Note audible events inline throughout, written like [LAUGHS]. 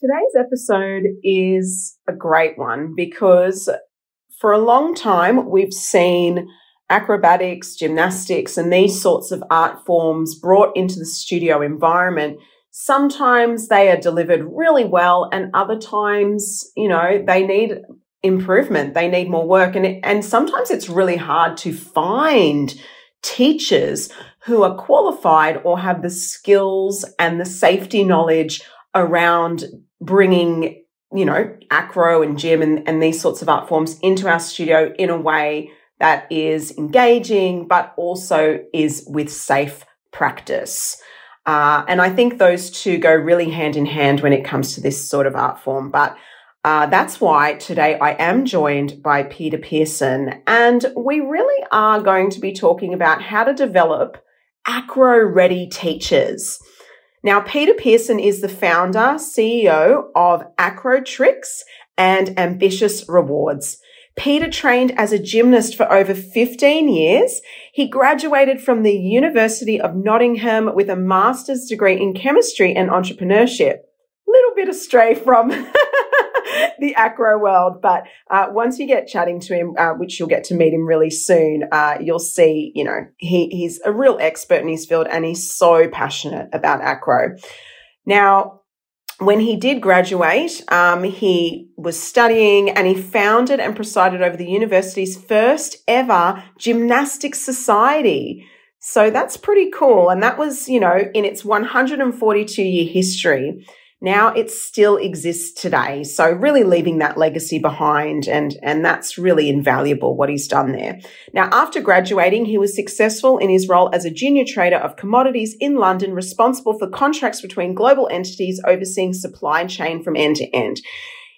Today's episode is a great one because for a long time we've seen acrobatics, gymnastics, and these sorts of art forms brought into the studio environment. Sometimes they are delivered really well, and other times, you know, they need improvement. They need more work. And, and sometimes it's really hard to find teachers who are qualified or have the skills and the safety knowledge around bringing, you know, acro and gym and, and these sorts of art forms into our studio in a way that is engaging, but also is with safe practice. Uh, and I think those two go really hand in hand when it comes to this sort of art form. But uh, that's why today I am joined by Peter Pearson, and we really are going to be talking about how to develop acro ready teachers. Now, Peter Pearson is the founder, CEO of Acrotrix and Ambitious Rewards. Peter trained as a gymnast for over 15 years. He graduated from the University of Nottingham with a master's degree in chemistry and entrepreneurship. Little bit astray from [LAUGHS] the acro world. But uh, once you get chatting to him, uh, which you'll get to meet him really soon, uh, you'll see, you know, he, he's a real expert in his field and he's so passionate about acro. Now, when he did graduate, um, he was studying and he founded and presided over the university's first ever gymnastics society. So that's pretty cool. And that was, you know, in its 142 year history now it still exists today. So really leaving that legacy behind and, and that's really invaluable what he's done there. Now, after graduating, he was successful in his role as a junior trader of commodities in London, responsible for contracts between global entities overseeing supply chain from end to end.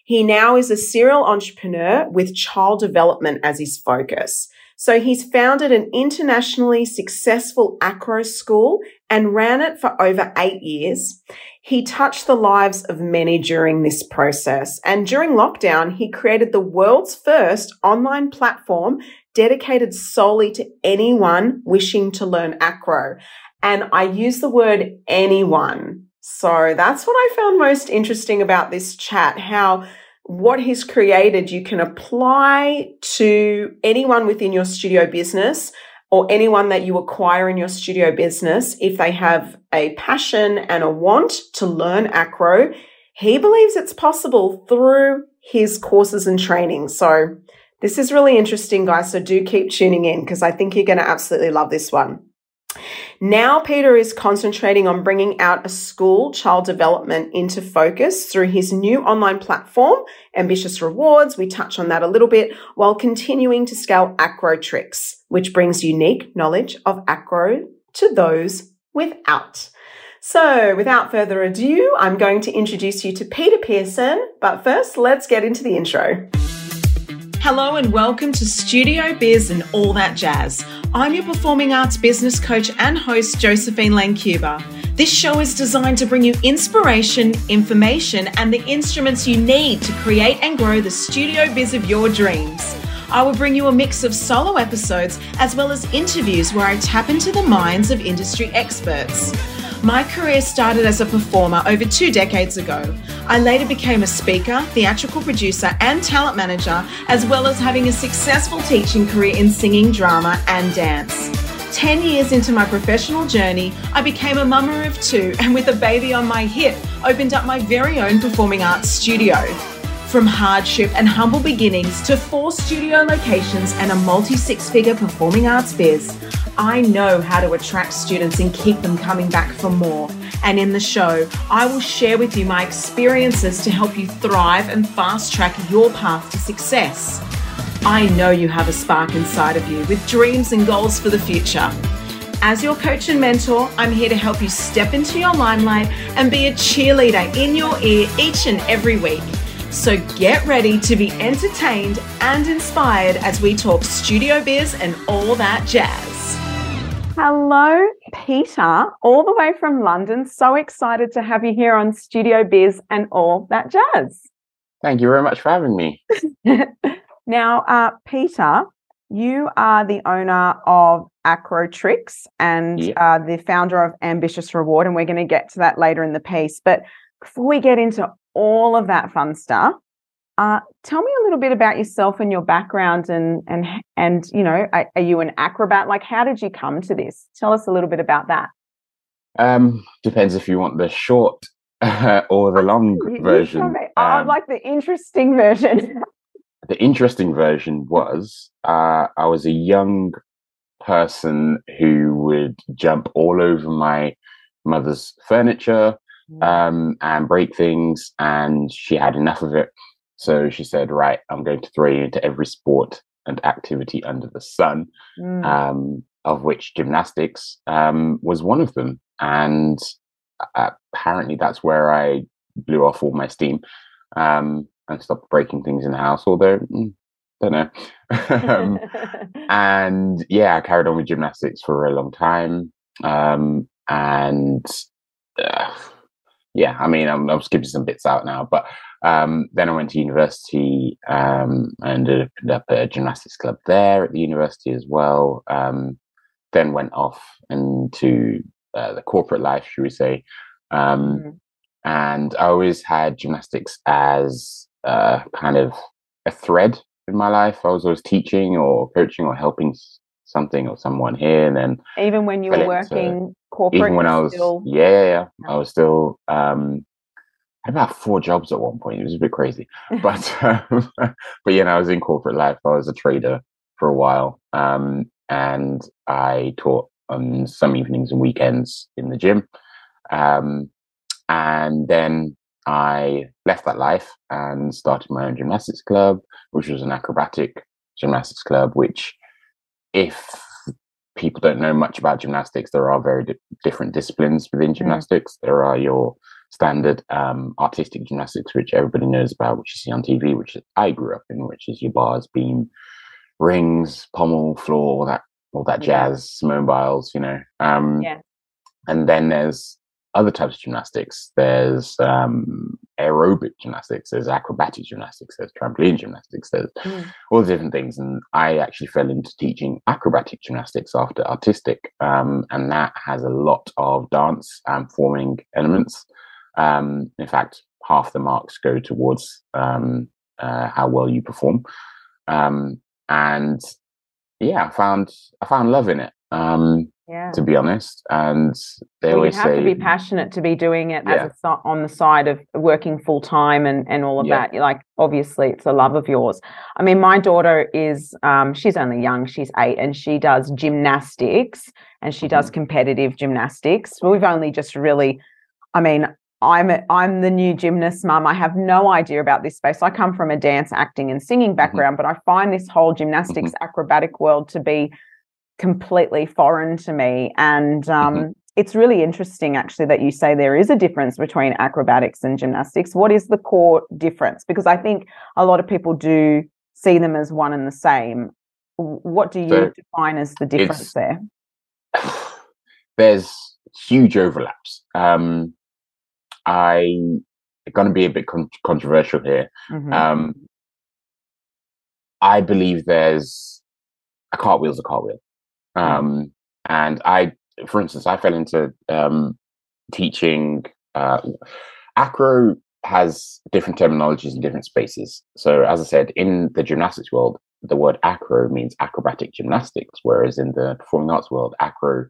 He now is a serial entrepreneur with child development as his focus. So he's founded an internationally successful acro school and ran it for over eight years. He touched the lives of many during this process. And during lockdown, he created the world's first online platform dedicated solely to anyone wishing to learn acro. And I use the word anyone. So that's what I found most interesting about this chat, how what he's created you can apply to anyone within your studio business or anyone that you acquire in your studio business, if they have a passion and a want to learn acro, he believes it's possible through his courses and training. So this is really interesting, guys. So do keep tuning in because I think you're going to absolutely love this one. Now, Peter is concentrating on bringing out a school child development into focus through his new online platform, Ambitious Rewards. We touch on that a little bit while continuing to scale Acrotrix, which brings unique knowledge of acro to those without. So, without further ado, I'm going to introduce you to Peter Pearson. But first, let's get into the intro. Hello and welcome to Studio Biz and all that jazz. I'm your performing arts business coach and host, Josephine Lancuba. This show is designed to bring you inspiration, information, and the instruments you need to create and grow the studio biz of your dreams. I will bring you a mix of solo episodes as well as interviews where I tap into the minds of industry experts. My career started as a performer over two decades ago. I later became a speaker, theatrical producer, and talent manager, as well as having a successful teaching career in singing, drama, and dance. 10 years into my professional journey, I became a mama of two and with a baby on my hip, opened up my very own performing arts studio. From hardship and humble beginnings to four studio locations and a multi six figure performing arts biz, I know how to attract students and keep them coming back for more. And in the show, I will share with you my experiences to help you thrive and fast track your path to success. I know you have a spark inside of you with dreams and goals for the future. As your coach and mentor, I'm here to help you step into your limelight and be a cheerleader in your ear each and every week. So get ready to be entertained and inspired as we talk studio biz and all that jazz. Hello, Peter, all the way from London. So excited to have you here on Studio Biz and all that jazz. Thank you very much for having me. [LAUGHS] now, uh, Peter, you are the owner of Acrotrix and yeah. uh, the founder of Ambitious Reward, and we're going to get to that later in the piece. But before we get into all of that fun stuff. Uh, tell me a little bit about yourself and your background, and and and you know, are, are, you an acrobat? Like, how did you come to this? Tell us a little bit about that. Um, depends if you want the short uh, [LAUGHS] or the [LAUGHS] long you, version. You I um, like the interesting version. the interesting version was uh, I was a young person who would jump all over my mother's furniture. Um, and break things, and she had enough of it. So she said, Right, I'm going to throw you into every sport and activity under the sun, mm. um, of which gymnastics um, was one of them. And uh, apparently, that's where I blew off all my steam um, and stopped breaking things in the house, although, mm, don't know. [LAUGHS] Um, [LAUGHS] and yeah, I carried on with gymnastics for a long time. Um, and uh, yeah, I mean, I'm, I'm skipping some bits out now, but um, then I went to university um, and opened up a gymnastics club there at the university as well. Um, then went off into uh, the corporate life, should we say. Mm. And I always had gymnastics as uh, kind of a thread in my life. I was always teaching or coaching or helping something or someone here. And then even when you were working corporate, even when I was, still... yeah, yeah, yeah, I was still, um, I had about four jobs at one point. It was a bit crazy, [LAUGHS] but, um, [LAUGHS] but yeah, I was in corporate life. I was a trader for a while. Um, and I taught on some evenings and weekends in the gym. Um, and then I left that life and started my own gymnastics club, which was an acrobatic gymnastics club, which if people don't know much about gymnastics, there are very di- different disciplines within gymnastics. Mm. There are your standard um, artistic gymnastics, which everybody knows about, which you see on TV, which I grew up in, which is your bars, beam, rings, pommel, floor, all that, all that jazz, Simone Biles, you know. Um, yeah. And then there's other types of gymnastics. There's um, aerobic gymnastics, there's acrobatic gymnastics, there's trampoline gymnastics, there's mm. all the different things. And I actually fell into teaching acrobatic gymnastics after artistic, um, and that has a lot of dance and forming elements. Um, in fact, half the marks go towards um, uh, how well you perform. Um, and yeah, I found I found love in it. Um, yeah. to be honest. And they well, always you have say, to be passionate to be doing it yeah. as a, on the side of working full time and, and all of yeah. that. You're like, obviously, it's a love of yours. I mean, my daughter is, um, she's only young, she's eight, and she does gymnastics and she does mm-hmm. competitive gymnastics. We've only just really, I mean, I'm a, I'm the new gymnast mum. I have no idea about this space. I come from a dance, acting, and singing mm-hmm. background, mm-hmm. but I find this whole gymnastics mm-hmm. acrobatic world to be completely foreign to me. And um, mm-hmm. it's really interesting, actually, that you say there is a difference between acrobatics and gymnastics. What is the core difference? Because I think a lot of people do see them as one and the same. What do you so define as the difference there? [SIGHS] There's huge overlaps. Um, I'm going to be a bit con- controversial here. Mm-hmm. Um, I believe there's a cartwheel's a cartwheel. Mm. Um, and I, for instance, I fell into um, teaching. Uh, acro has different terminologies in different spaces. So, as I said, in the gymnastics world, the word acro means acrobatic gymnastics, whereas in the performing arts world, acro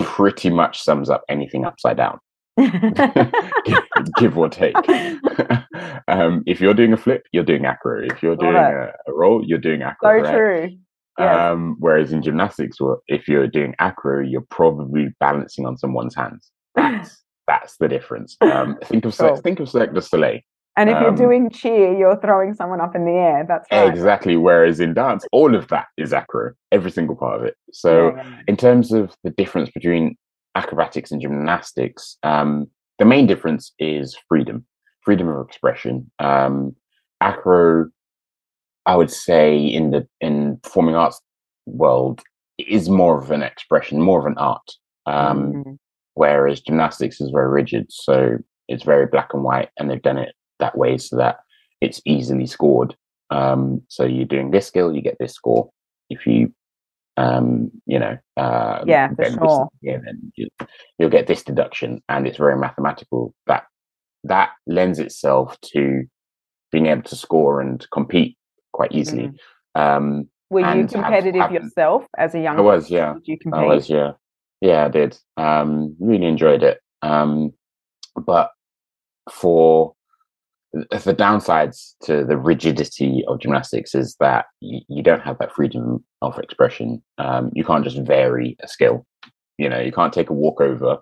pretty much sums up anything upside down. give, [LAUGHS] [LAUGHS] give, or take. [LAUGHS] um, if you're doing a flip, you're doing acro. If you're doing a, a, roll, you're doing acro. So right? true. Um, whereas in gymnastics, well, if you're doing acro, you're probably balancing on someone's hands. That's that's the difference. [LAUGHS] Um, think of cool. think of Cirque du Soleil. And if um, you're doing cheer, you're throwing someone up in the air. That's right. Exactly. Whereas in dance, all of that is acro, every single part of it. So, yeah, yeah. in terms of the difference between acrobatics and gymnastics, um, the main difference is freedom, freedom of expression. Um, acro I would say in the in performing arts world is more of an expression, more of an art. Um, mm-hmm. Whereas gymnastics is very rigid, so it's very black and white, and they've done it that way so that it's easily scored. Um, so you're doing this skill, you get this score. If you, um, you know, uh, yeah, for sure. yeah, then you, you'll get this deduction, and it's very mathematical. That that lends itself to being able to score and compete quite easily. Mm. Um, Were you competitive have, have, yourself as a young? I was, yeah. Did you compete? I was, yeah, yeah, I did. Um, really enjoyed it. Um, but for the downsides to the rigidity of gymnastics is that you, you don't have that freedom of expression. Um, you can't just vary a skill. You know, you can't take a walkover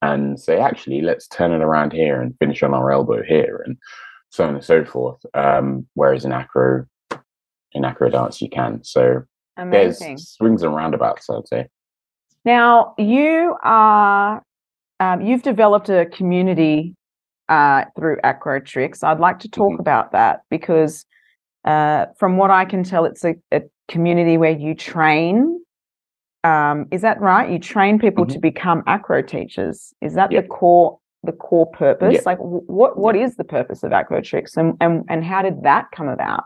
and say, actually, let's turn it around here and finish on our elbow here, and so on and so forth. Um, whereas in acro, in acro dance, you can. So Amazing. there's swings and roundabouts, I'd say. Now you are, um, you've developed a community uh, through Acrotrix. I'd like to talk mm-hmm. about that because, uh, from what I can tell, it's a, a community where you train. Um, is that right? You train people mm-hmm. to become acro teachers. Is that yep. the core the core purpose? Yep. Like, what what yep. is the purpose of Acrotrix, and, and and how did that come about?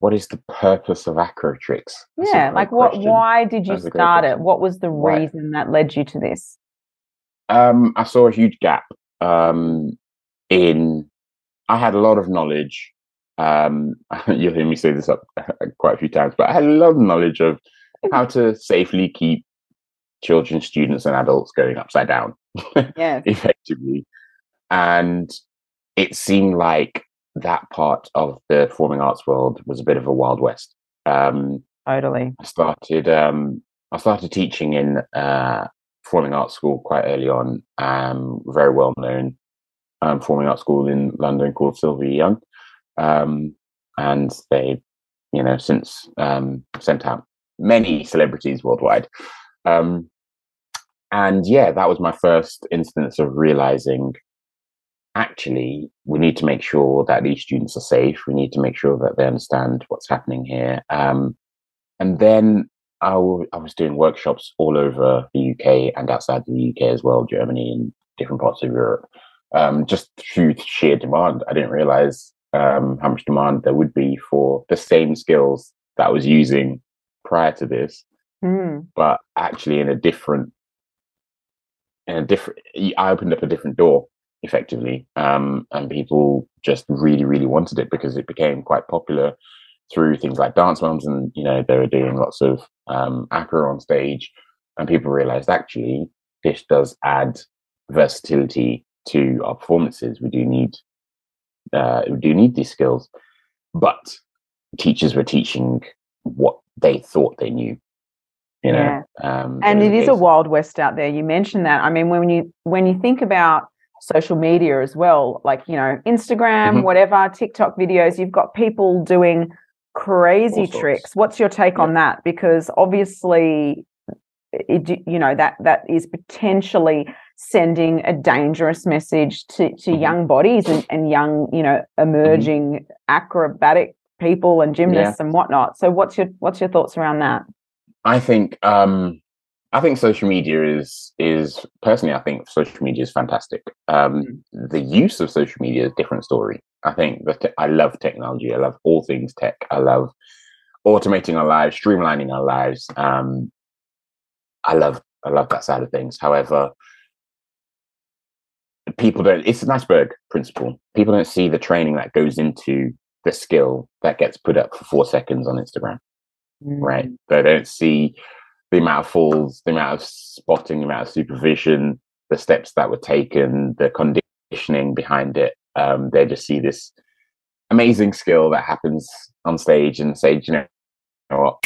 What is the purpose of Acrotrix? yeah, like what? Why did you start it? What was the reason that led you to this? Um, I saw a huge gap um, in I had a lot of knowledge. Um, [LAUGHS] you'll hear me say this up [LAUGHS] quite a few times, but I had a lot of knowledge of [LAUGHS] how to safely keep children, students, and adults going upside down, yes. effectively. And it seemed like that part of the performing arts world was a bit of a wild west. Um, totally. I started. Um, I started teaching in uh, performing arts school quite early on. Um, very well known um, performing arts school in London called Sylvia Young, um, and they, you know, since um, sent out many celebrities worldwide. Um, and yeah, that was my first instance of realizing actually we need to make sure that these students are safe. We need to make sure that they understand what's happening here. Um, and then I, w- I was doing workshops all over the UK and outside the UK as well, Germany and different parts of Europe um, just through sheer demand. I didn't realize um, how much demand there would be for the same skills that I was using prior to this, mm. but actually in a different, in a different. I opened up a different door effectively, um, and people just really, really wanted it because it became quite popular through things like dance moms, and you know they were doing lots of um, acro on stage, and people realized actually this does add versatility to our performances. We do need uh, we do need these skills, but teachers were teaching what they thought they knew. You know, yeah. um, and it is a wild west out there. You mentioned that. I mean, when you when you think about social media as well, like you know, Instagram, mm-hmm. whatever, TikTok videos, you've got people doing crazy tricks. What's your take yeah. on that? Because obviously, it, you know that that is potentially sending a dangerous message to, to mm-hmm. young bodies and, and young, you know, mm-hmm. emerging mm-hmm. acrobatic people and gymnasts yeah. and whatnot. So what's your what's your thoughts around that? I think um I think social media is is personally I think social media is fantastic. Um mm-hmm. the use of social media is a different story. I think that te- I love technology. I love all things tech. I love automating our lives, streamlining our lives. Um I love I love that side of things. However, people don't it's an iceberg principle people don't see the training that goes into the skill that gets put up for four seconds on instagram mm. right they don't see the amount of falls the amount of spotting the amount of supervision the steps that were taken the conditioning behind it um, they just see this amazing skill that happens on stage and say you know, you know what?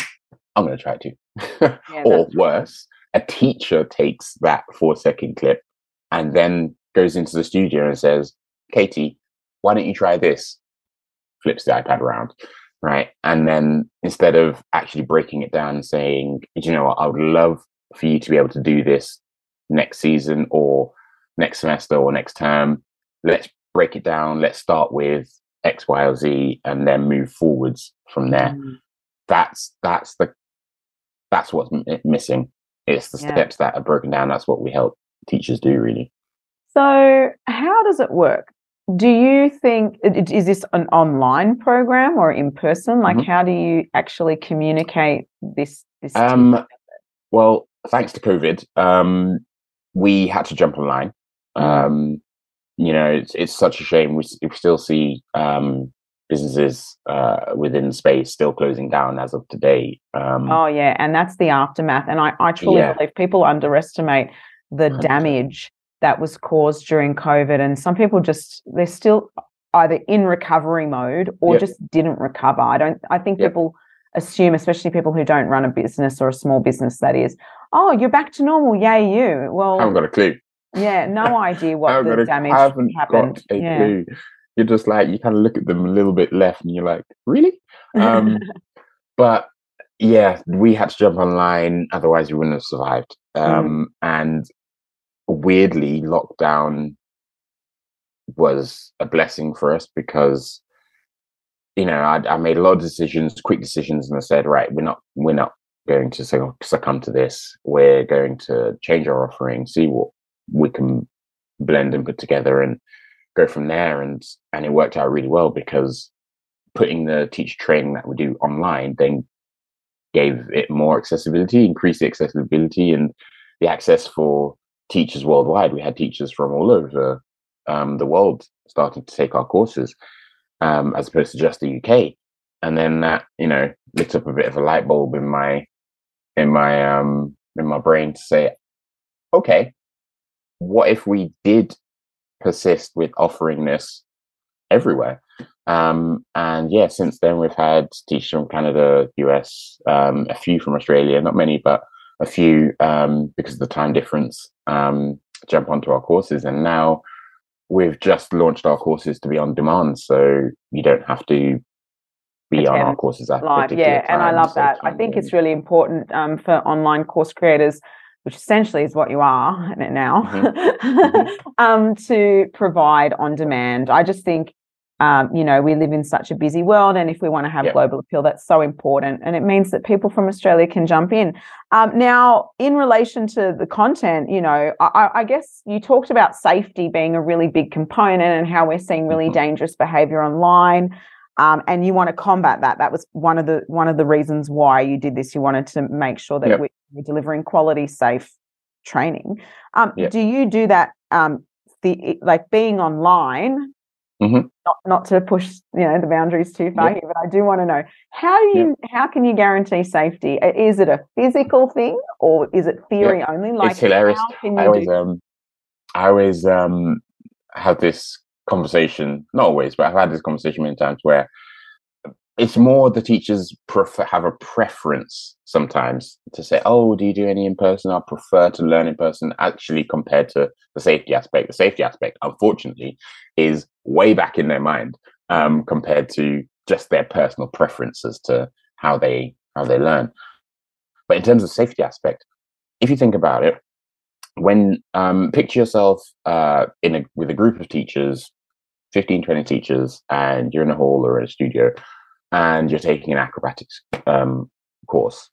I'm going to try to [LAUGHS] yeah, or worse a teacher takes that four second clip and then goes into the studio and says, Katie, why don't you try this? Flips the iPad around, right? And then instead of actually breaking it down and saying, you know what, I would love for you to be able to do this next season or next semester or next term, let's break it down. Let's start with X, Y, or Z, and then move forwards from there. Mm. That's that's the that's what's m- missing. It's the yeah. steps that are broken down. That's what we help teachers do, really. So, how does it work? Do you think is this an online program or in person? Like, mm-hmm. how do you actually communicate this? This um, well, thanks to COVID, um, we had to jump online. Mm. Um, you know, it's it's such a shame. We, we still see um, businesses uh, within space still closing down as of today. Um, oh yeah, and that's the aftermath. And I, I truly yeah. believe people underestimate the 100%. damage that was caused during COVID, and some people just they're still either in recovery mode or yep. just didn't recover. I don't. I think yep. people assume, especially people who don't run a business or a small business, that is, oh, you're back to normal. Yay, you. Well, I haven't got a clue. Yeah, no [LAUGHS] idea what the a, damage I haven't happened. Got a yeah. clue. You're just like you kind of look at them a little bit left, and you're like, really? Um, [LAUGHS] but yeah, we had to jump online, otherwise we wouldn't have survived. Mm. Um, mm. And weirdly, lockdown was a blessing for us because you know I, I, made a lot of decisions, quick decisions, and I said, right, we're not we're not going to succumb to this. We're going to change our offering, see what we can blend and put together, and go from there. And and it worked out really well because putting the teacher training that we do online then gave it more accessibility, increased the accessibility and the access for teachers worldwide. We had teachers from all over um, the world starting to take our courses, um, as opposed to just the UK. And then that, you know, lit up a bit of a light bulb in my in my um in my brain to say, okay, what if we did persist with offering this everywhere? Um, and yeah, since then we've had teachers from Canada, US, um, a few from Australia, not many, but a few um, because of the time difference, um, jump onto our courses. And now we've just launched our courses to be on demand, so you don't have to be Attend on our courses at live. Yeah, time, and I love so that. I think it's really important um, for online course creators which essentially is what you are [LAUGHS] now, mm-hmm. [LAUGHS] um, to provide on demand. I just think um, you know, we live in such a busy world, and if we want to have yep. global appeal, that's so important. And it means that people from Australia can jump in. Um, now, in relation to the content, you know, I, I, guess you talked about safety being a really big component and how we're seeing really mm-hmm. dangerous behavior online. Um, and you want to combat that. That was one of the one of the reasons why you did this. You wanted to make sure that yep. we, are delivering quality, safe training. Um, yep. Do you do that? Um, the like being online Mm-hmm. Not, not to push you know the boundaries too far yep. here, but I do want to know how do you yep. how can you guarantee safety? Is it a physical thing or is it theory yep. only? Like it's hilarious. I always, um, I always um, have this conversation, not always, but I've had this conversation many times where it's more the teachers prefer have a preference sometimes to say, "Oh, do you do any in person? I prefer to learn in person." Actually, compared to the safety aspect, the safety aspect, unfortunately, is way back in their mind um, compared to just their personal preferences to how they how they learn. But in terms of safety aspect, if you think about it, when um, picture yourself uh, in a with a group of teachers 15 20 teachers and you're in a hall or in a studio and you're taking an acrobatics um, course,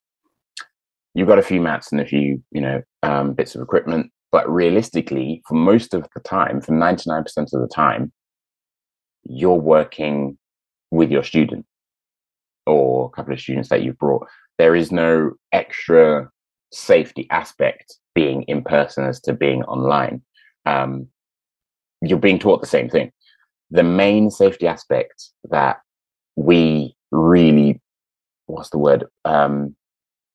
you've got a few mats and a few, you know, um, bits of equipment. But realistically, for most of the time, for 99% of the time, you're working with your student or a couple of students that you've brought. There is no extra safety aspect being in person as to being online. Um, you're being taught the same thing. The main safety aspect that we really what's the word um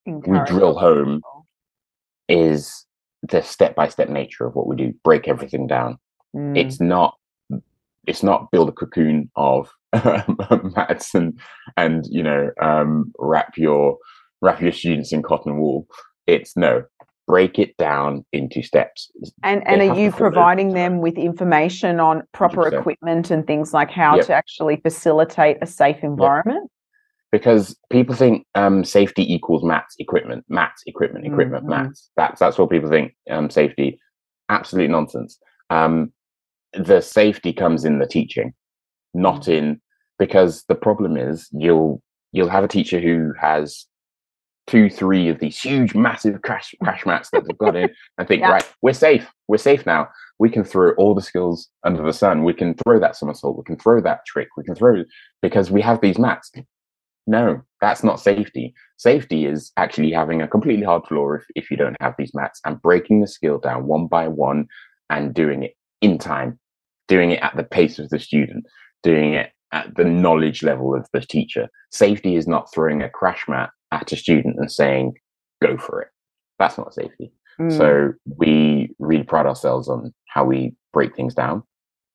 we drill home is the step by step nature of what we do break everything down mm. it's not it's not build a cocoon of [LAUGHS] mats and and you know um wrap your wrap your students in cotton wool it's no break it down into steps. And and are you providing them with information on proper 100%. equipment and things like how yep. to actually facilitate a safe environment? Yep. Because people think um, safety equals mats, equipment, mats, equipment, equipment, mm-hmm. mats. That's that's what people think. Um, safety, absolute nonsense. Um, the safety comes in the teaching, not mm-hmm. in because the problem is you'll you'll have a teacher who has two, three of these huge, massive crash crash mats that they've got in, [LAUGHS] and think, yeah. right, we're safe. We're safe now. We can throw all the skills under the sun. We can throw that somersault. We can throw that trick. We can throw because we have these mats. No, that's not safety. Safety is actually having a completely hard floor if, if you don't have these mats and breaking the skill down one by one and doing it in time. doing it at the pace of the student, doing it at the knowledge level of the teacher. Safety is not throwing a crash mat at a student and saying, go for it. That's not safety. Mm. So we really pride ourselves on how we break things down.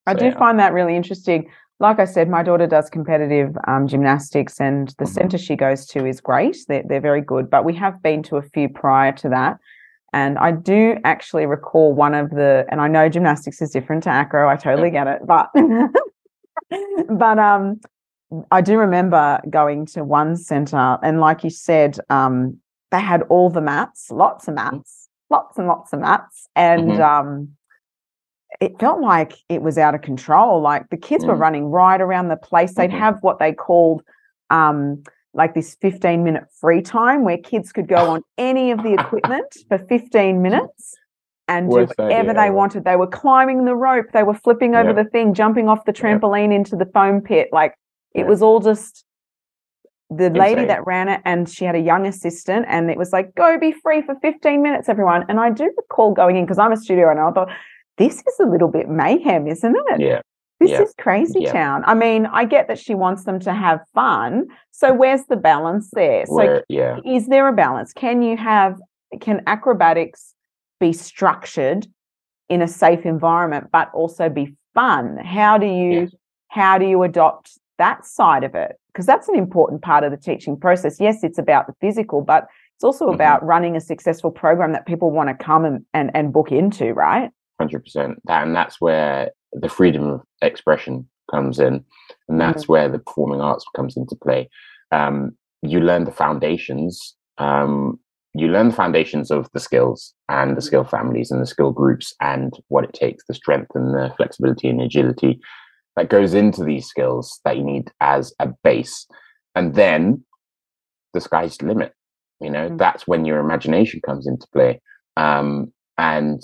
I do yeah. find that really interesting. Like I said, my daughter does competitive um, gymnastics, and the mm-hmm. center she goes to is great. They're, they're very good, but we have been to a few prior to that. And I do actually recall one of the, and I know gymnastics is different to acro, I totally get it, but [LAUGHS] but um I do remember going to one center and like you said, um, they had all the mats, lots of mm-hmm. mats, lots and lots of mats. And mm-hmm. um it felt like it was out of control. Like the kids mm. were running right around the place. They'd mm-hmm. have what they called um, like this 15 minute free time where kids could go on any of the [LAUGHS] equipment for 15 minutes and do whatever they wanted. They were climbing the rope, they were flipping over the thing, jumping off the trampoline into the foam pit. Like it was all just the Insane. lady that ran it and she had a young assistant and it was like go be free for 15 minutes everyone and i do recall going in because i'm a studio and i thought this is a little bit mayhem isn't it yeah this is crazy town. I mean, I get that she wants them to have fun. So where's the balance there? So Where, yeah. is there a balance? Can you have can acrobatics be structured in a safe environment but also be fun? How do you how do you adopt that side of it? Because that's an important part of the teaching process. Yes, it's about the physical, but it's also mm-hmm. about running a successful program that people want to come and, and, and book into, right? Hundred percent. That and that's where the freedom of expression comes in, and that's mm-hmm. where the performing arts comes into play. Um, you learn the foundations. Um, you learn the foundations of the skills and the mm-hmm. skill families and the skill groups and what it takes, the strength and the flexibility and agility that goes into these skills that you need as a base. And then the sky's the limit. You know, mm-hmm. that's when your imagination comes into play. Um, and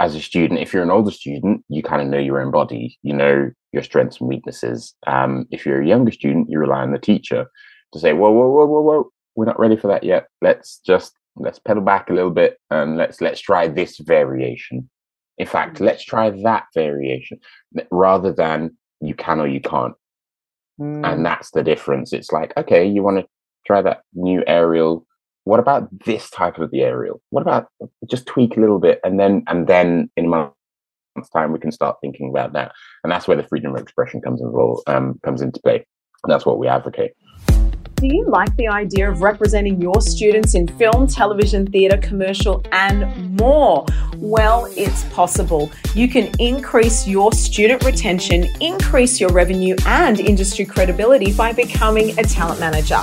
as a student, if you're an older student, you kind of know your own body, you know your strengths and weaknesses. Um, if you're a younger student, you rely on the teacher to say, whoa, whoa, whoa, whoa, whoa, we're not ready for that yet. Let's just let's pedal back a little bit and let's let's try this variation. In fact, mm. let's try that variation rather than you can or you can't. Mm. And that's the difference. It's like, okay, you want to try that new aerial what about this type of the aerial? What about just tweak a little bit and then and then in a month's time we can start thinking about that. And that's where the freedom of expression comes involved um, comes into play. And that's what we advocate. Do you like the idea of representing your students in film, television, theatre, commercial, and more? Well, it's possible. You can increase your student retention, increase your revenue and industry credibility by becoming a talent manager.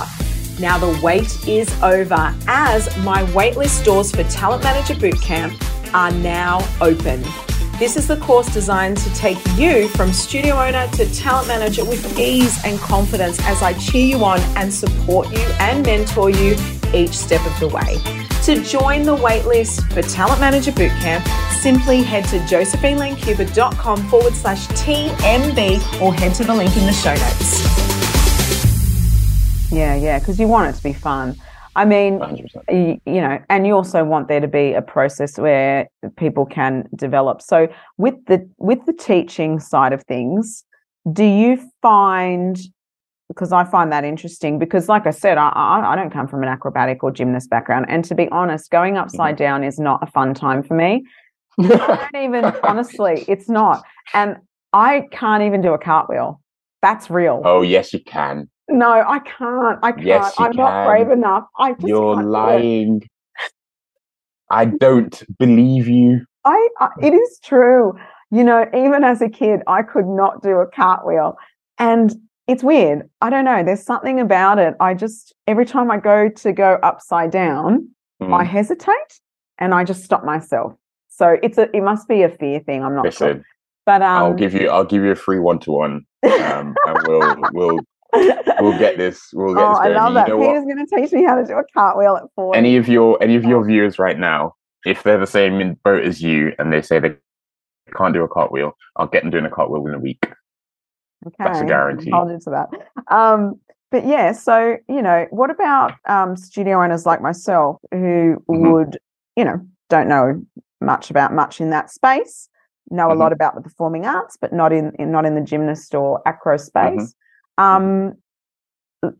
Now the wait is over as my waitlist doors for Talent Manager Bootcamp are now open. This is the course designed to take you from studio owner to talent manager with ease and confidence as I cheer you on and support you and mentor you each step of the way. To join the waitlist for Talent Manager Bootcamp, simply head to josephinelancuba.com forward slash TMB or head to the link in the show notes. Yeah, yeah, because you want it to be fun. I mean, you, you, know, and you also want there to be a process where people can develop. So with the with the teaching side of things, do you find because I find that interesting because, like I said, I, I, I don't come from an acrobatic or gymnast background, and to be honest, going upside mm-hmm. down is not a fun time for me. I don't even [LAUGHS] honestly, it's not, and I can't even do a cartwheel. That's real. Oh yes, you can. No, I can't. I can't. Yes, I'm can. not brave enough. I just You're lying. I don't believe you. I, I it is true. You know, even as a kid, I could not do a cartwheel. And it's weird. I don't know. There's something about it. I just every time I go to go upside down, mm. I hesitate and I just stop myself. So it's a it must be a fear thing. I'm not Listen, sure. But um, I'll give you I'll give you a free one to one. and we'll we'll we'll get this. We'll get oh, this going. I love that. Peter's going to teach me how to do a cartwheel at four. Any of your any of your viewers right now, if they're the same boat as you, and they say they can't do a cartwheel, I'll get them doing a cartwheel in a week. Okay, that's a guarantee. Hold you to that. Um, but yeah, so you know, what about um, studio owners like myself who mm-hmm. would, you know, don't know much about much in that space, know mm-hmm. a lot about the performing arts, but not in, in not in the gymnast or acro space. Mm-hmm. Um,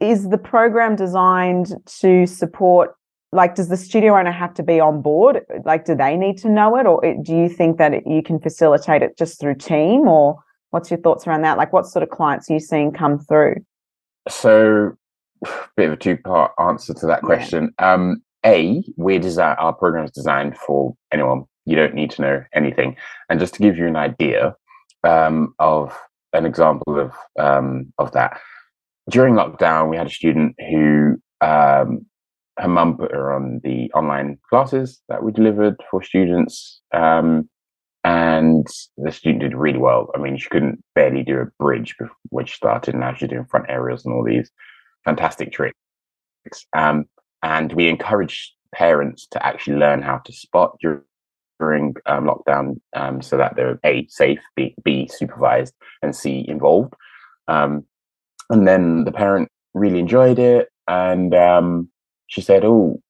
is the program designed to support? Like, does the studio owner have to be on board? Like, do they need to know it, or do you think that it, you can facilitate it just through team? Or what's your thoughts around that? Like, what sort of clients are you seeing come through? So, a [SIGHS] bit of a two part answer to that question. Yeah. Um, a, we're design our program is designed for anyone. You don't need to know anything. And just to give you an idea um, of an example of um, of that, during lockdown, we had a student who um, her mum put her on the online classes that we delivered for students. Um, and the student did really well. I mean, she couldn't barely do a bridge when she started. Now she's doing front aerials and all these fantastic tricks. Um, and we encourage parents to actually learn how to spot during, during um, lockdown um, so that they're a safe, b, b supervised, and c involved. Um, and then the parent really enjoyed it, and um, she said, "Oh,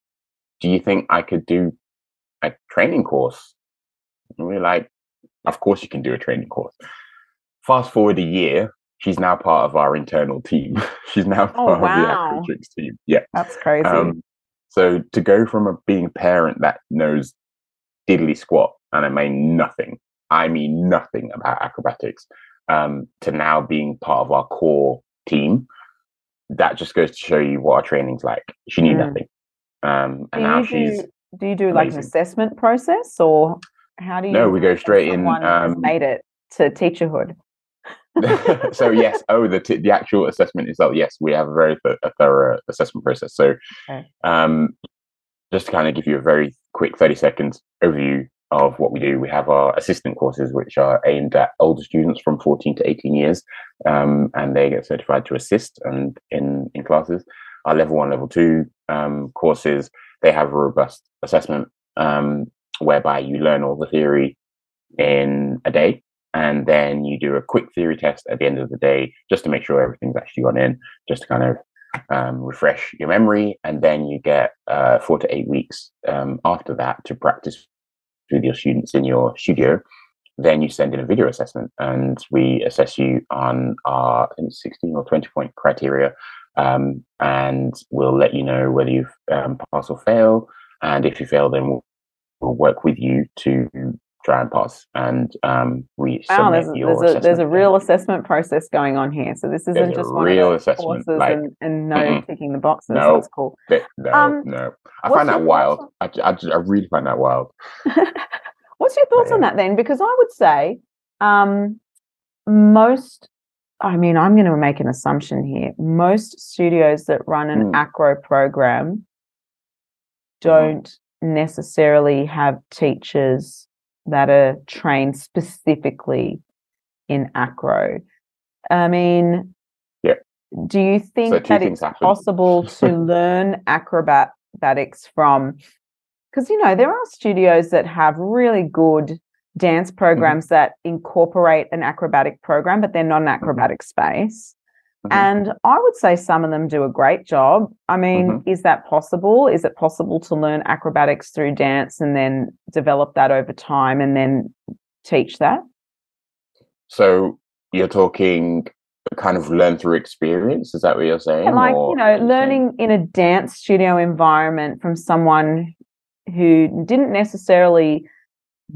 do you think I could do a training course?" And we're like, "Of course you can do a training course." Fast forward a year, she's now part of our internal team. [LAUGHS] she's now oh, part oh, wow. of the Acrotrix team. Yeah, that's crazy. Um, so to go from a being a parent that knows diddly squat, and I mean nothing, I mean nothing about acrobatics, um, to now being part of our core team, that just goes to show you what our training's like. She knew mm. nothing, um, and now she's. Do, do you do amazing. like an assessment process, or how do you? No, we go straight in. Um, made it to teacherhood. [LAUGHS] so yes, oh the t- the actual assessment itself. Yes, we have a very th- a thorough assessment process. So, okay. um, just to kind of give you a very quick thirty seconds overview of what we do, we have our assistant courses, which are aimed at older students from fourteen to eighteen years, um, and they get certified to assist and in in classes. Our level one, level two um, courses, they have a robust assessment um, whereby you learn all the theory in a day and then you do a quick theory test at the end of the day just to make sure everything's actually gone in, just to kind of um, refresh your memory, and then you get uh, four to eight weeks um, after that to practice with your students in your studio. Then you send in a video assessment, and we assess you on our 16 or 20 point criteria, um, and we'll let you know whether you've um, pass or fail. And if you fail, then we'll, we'll work with you to and pass and um, we wow, there's, there's a, there's a real assessment process going on here. So this isn't there's just one real of those courses like, and, and no mm-hmm. ticking the boxes. No, That's cool. no, um, no. I find that wild. I, I, I, really find that wild. [LAUGHS] what's your thoughts yeah. on that then? Because I would say um, most I mean, I'm going to make an assumption here. Most studios that run an mm. acro program mm-hmm. don't mm. necessarily have teachers that are trained specifically in acro. I mean, yeah. Do you think so that it's happen. possible [LAUGHS] to learn acrobatics from? Because you know there are studios that have really good dance mm-hmm. programs mm-hmm. that incorporate an acrobatic program, but they're not an mm-hmm. acrobatic space. Mm-hmm. And I would say some of them do a great job. I mean, mm-hmm. is that possible? Is it possible to learn acrobatics through dance and then develop that over time and then teach that? So you're talking kind of learn through experience is that what you're saying yeah, like or, you know learning in a dance studio environment from someone who didn't necessarily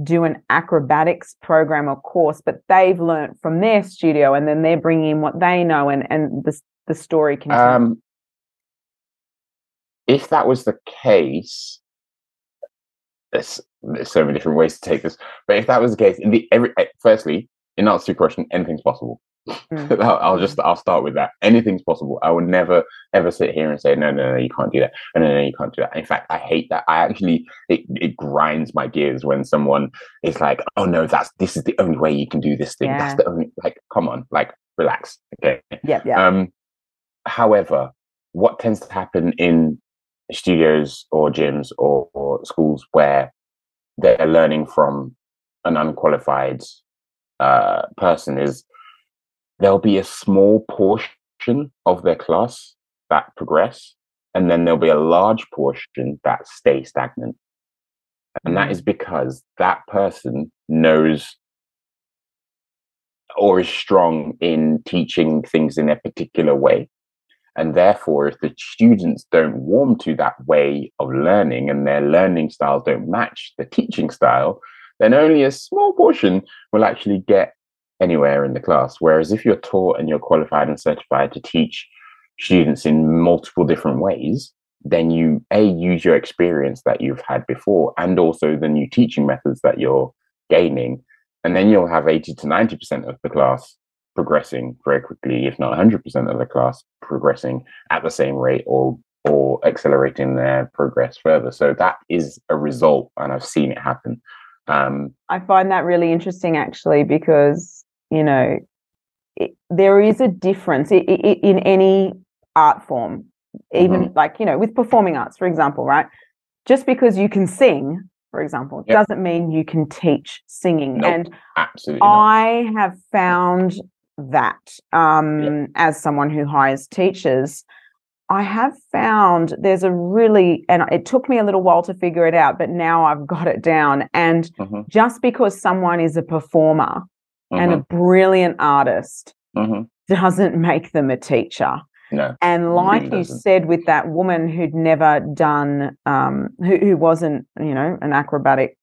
do an acrobatics program or course, but they've learned from their studio and then they're bringing in what they know and, and the, the story continues. Um, if that was the case, there's, there's so many different ways to take this, but if that was the case, in the every eh, firstly, in answer to your question, anything's possible. [LAUGHS] Mm. I'll just I'll start with that. Anything's possible. I would never ever sit here and say no, no, no, you can't do that. No, no, no, you can't do that. In fact, I hate that. I actually it, it grinds my gears when someone is like, oh no, that's this is the only way you can do this thing. Yeah. That's the only like, come on, like relax, okay. Yeah, yeah. Um, however, what tends to happen in studios or gyms or, or schools where they're learning from an unqualified uh, person is there'll be a small portion of their class that progress, and then there'll be a large portion that stay stagnant. And that is mm. because that person knows or is strong in teaching things in a particular way. And therefore, if the students don't warm to that way of learning and their learning styles don't match the teaching style, then only a small portion will actually get anywhere in the class. Whereas if you're taught and you're qualified and certified to teach students in multiple different ways, then you a use your experience that you've had before and also the new teaching methods that you're gaining. And then you'll have 80 to 90% of the class progressing very quickly if not 100% of the class progressing at the same rate or or accelerating their progress further. So that is a result and i've seen it happen. Um, i find that really interesting actually because you know it, there is a difference in, in any art form even mm-hmm. like you know with performing arts for example right just because you can sing for example yep. doesn't mean you can teach singing nope, and absolutely i not. have found that um, yep. as someone who hires teachers i have found there's a really and it took me a little while to figure it out but now i've got it down and mm-hmm. just because someone is a performer mm-hmm. and a mm-hmm. brilliant artist mm-hmm. doesn't make them a teacher no, and like you said, with that woman who'd never done, um, who, who wasn't, you know, an acrobatic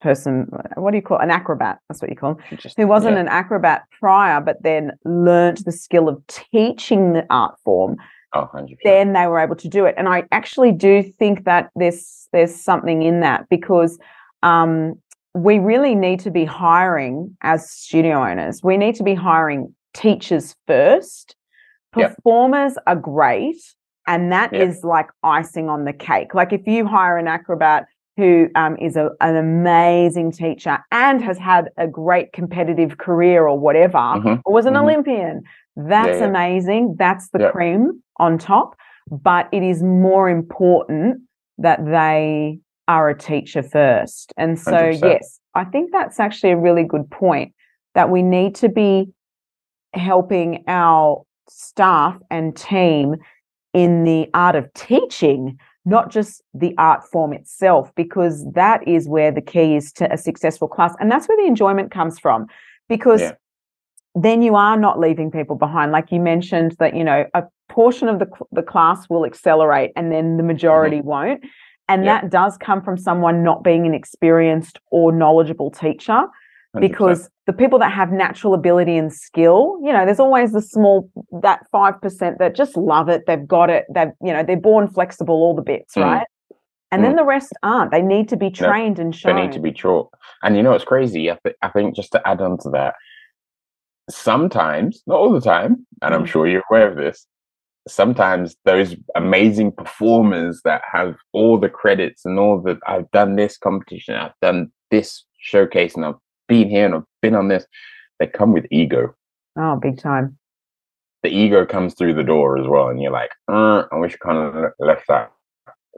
person, what do you call it? an acrobat? That's what you call them. Who wasn't yeah. an acrobat prior, but then learnt the skill of teaching the art form. Oh, 100%. Then they were able to do it, and I actually do think that there's there's something in that because um, we really need to be hiring as studio owners. We need to be hiring teachers first Performers yep. are great. And that yep. is like icing on the cake. Like if you hire an acrobat who um, is a, an amazing teacher and has had a great competitive career or whatever, mm-hmm. or was an mm-hmm. Olympian, that's yeah, yeah. amazing. That's the yep. cream on top. But it is more important that they are a teacher first. And so, 100%. yes, I think that's actually a really good point that we need to be helping our staff and team in the art of teaching, not just the art form itself, because that is where the key is to a successful class. And that's where the enjoyment comes from, because yeah. then you are not leaving people behind. Like you mentioned, that, you know, a portion of the, the class will accelerate and then the majority mm-hmm. won't. And yeah. that does come from someone not being an experienced or knowledgeable teacher because the people that have natural ability and skill, you know, there's always the small that five percent that just love it. They've got it. They've you know they're born flexible, all the bits, mm. right? And mm. then the rest aren't. They need to be trained no, and shown. They need to be taught. And you know it's crazy? I, th- I think just to add on to that, sometimes, not all the time, and mm. I'm sure you're aware of this, sometimes those amazing performers that have all the credits and all that I've done this competition, I've done this showcase, and I've been here and I've been on this. They come with ego. Oh, big time. The ego comes through the door as well, and you're like, uh, I wish you kind of left that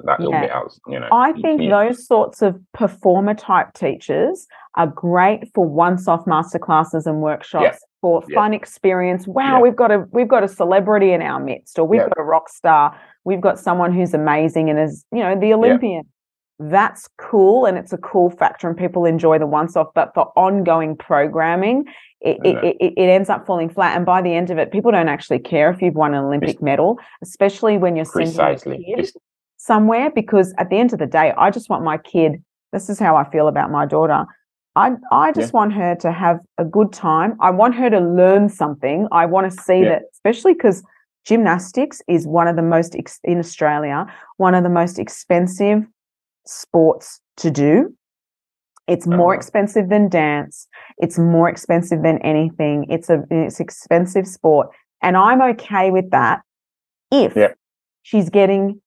that little bit out. You know, I think those sorts of performer type teachers are great for once-off masterclasses and workshops. Yeah. For yeah. fun experience. Wow, we've got a we've got a celebrity in our midst, or we've got a rock star. We've got someone who's amazing and is, you know, the Olympian that's cool and it's a cool factor and people enjoy the once off but for ongoing programming it, yeah. it, it, it, ends up falling flat and by the end of it people don't actually care if you've won an olympic medal especially when you're Precisely. sending kid somewhere because at the end of the day i just want my kid this is how i feel about my daughter i, I just yeah. want her to have a good time i want her to learn something i want to see yeah. that especially because gymnastics is one of the most in australia one of the most expensive sports to do. It's more uh-huh. expensive than dance. It's more expensive than anything. It's a it's expensive sport, and I'm okay with that if yeah. she's getting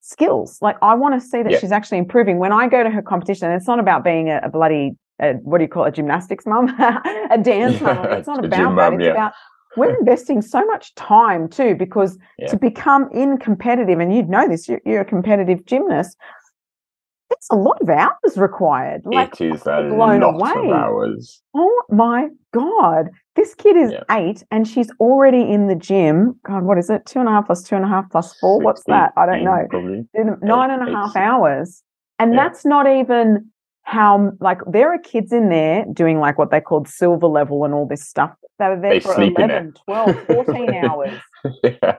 skills. Like I want to see that yeah. she's actually improving. When I go to her competition, it's not about being a, a bloody a, what do you call it, a gymnastics mum, [LAUGHS] a dance mum. It's not about that. It's yeah. about we're investing so much time too because to become in competitive, and you'd know this, you're, you're a competitive gymnast it's a lot of hours required. Like, it is a blown lot away. of hours. Oh my god! This kid is yeah. eight, and she's already in the gym. God, what is it? Two and a half plus two and a half plus four. What's that? I don't know. Probably. Nine and a half hours, and yeah. that's not even how like there are kids in there doing like what they called silver level and all this stuff. They were there they for 11, 12, 14 [LAUGHS] hours. yeah.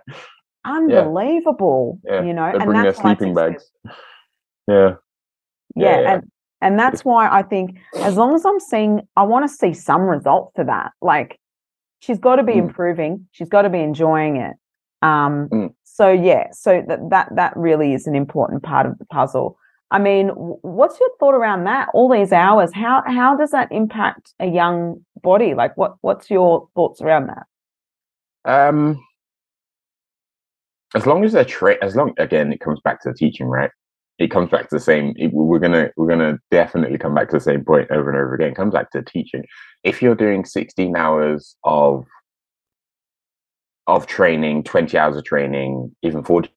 Unbelievable. Yeah. You know, they and bring their sleeping bags. Yeah. Yeah, yeah. and and that's why I think as long as I'm seeing, I want to see some result for that. Like she's got to be mm. improving. She's got to be enjoying it. Um, mm. So yeah, so that that that really is an important part of the puzzle. I mean, what's your thought around that? All these hours, how how does that impact a young body? Like, what what's your thoughts around that? Um, as long as they're tra- as long again, it comes back to the teaching, right? It comes back to the same. It, we're gonna we're gonna definitely come back to the same point over and over again. It comes back to teaching. If you're doing 16 hours of of training, 20 hours of training, even 40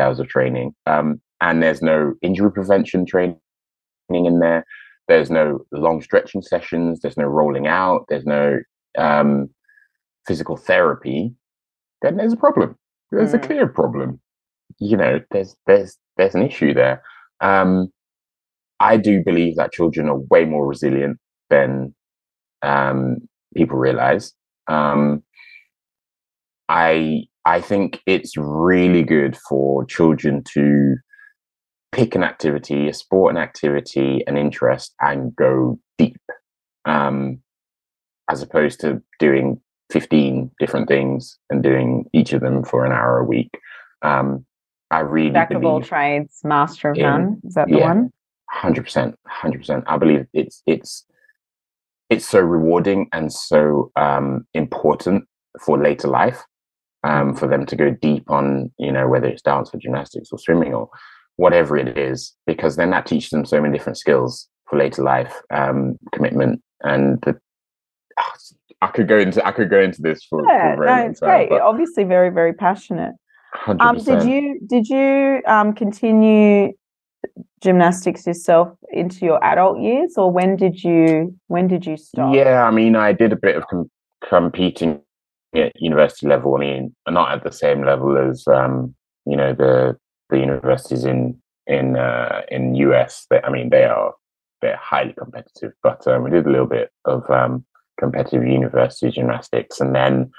hours of training, um, and there's no injury prevention training in there. There's no long stretching sessions. There's no rolling out. There's no um, physical therapy. Then there's a problem. There's mm. a clear problem. You know, there's there's there's an issue there. Um, I do believe that children are way more resilient than um, people realize. Um, I I think it's really good for children to pick an activity, a sport, an activity, an interest, and go deep, um, as opposed to doing 15 different things and doing each of them for an hour a week. Um, I really Jack of all trades, master of in, none. Is that the yeah, one? Hundred percent, hundred percent. I believe it's it's it's so rewarding and so um, important for later life. Um, for them to go deep on, you know, whether it's dance or gymnastics or swimming or whatever it is, because then that teaches them so many different skills for later life, um, commitment, and the, I could go into I could go into this for, yeah, for no, it's time, great. Obviously, very very passionate. Um, did you did you um, continue gymnastics yourself into your adult years, or when did you when did you stop? Yeah, I mean, I did a bit of com- competing at university level. I mean, not at the same level as um, you know the the universities in in uh, in US. They, I mean, they are they're highly competitive. But um, we did a little bit of um, competitive university gymnastics, and then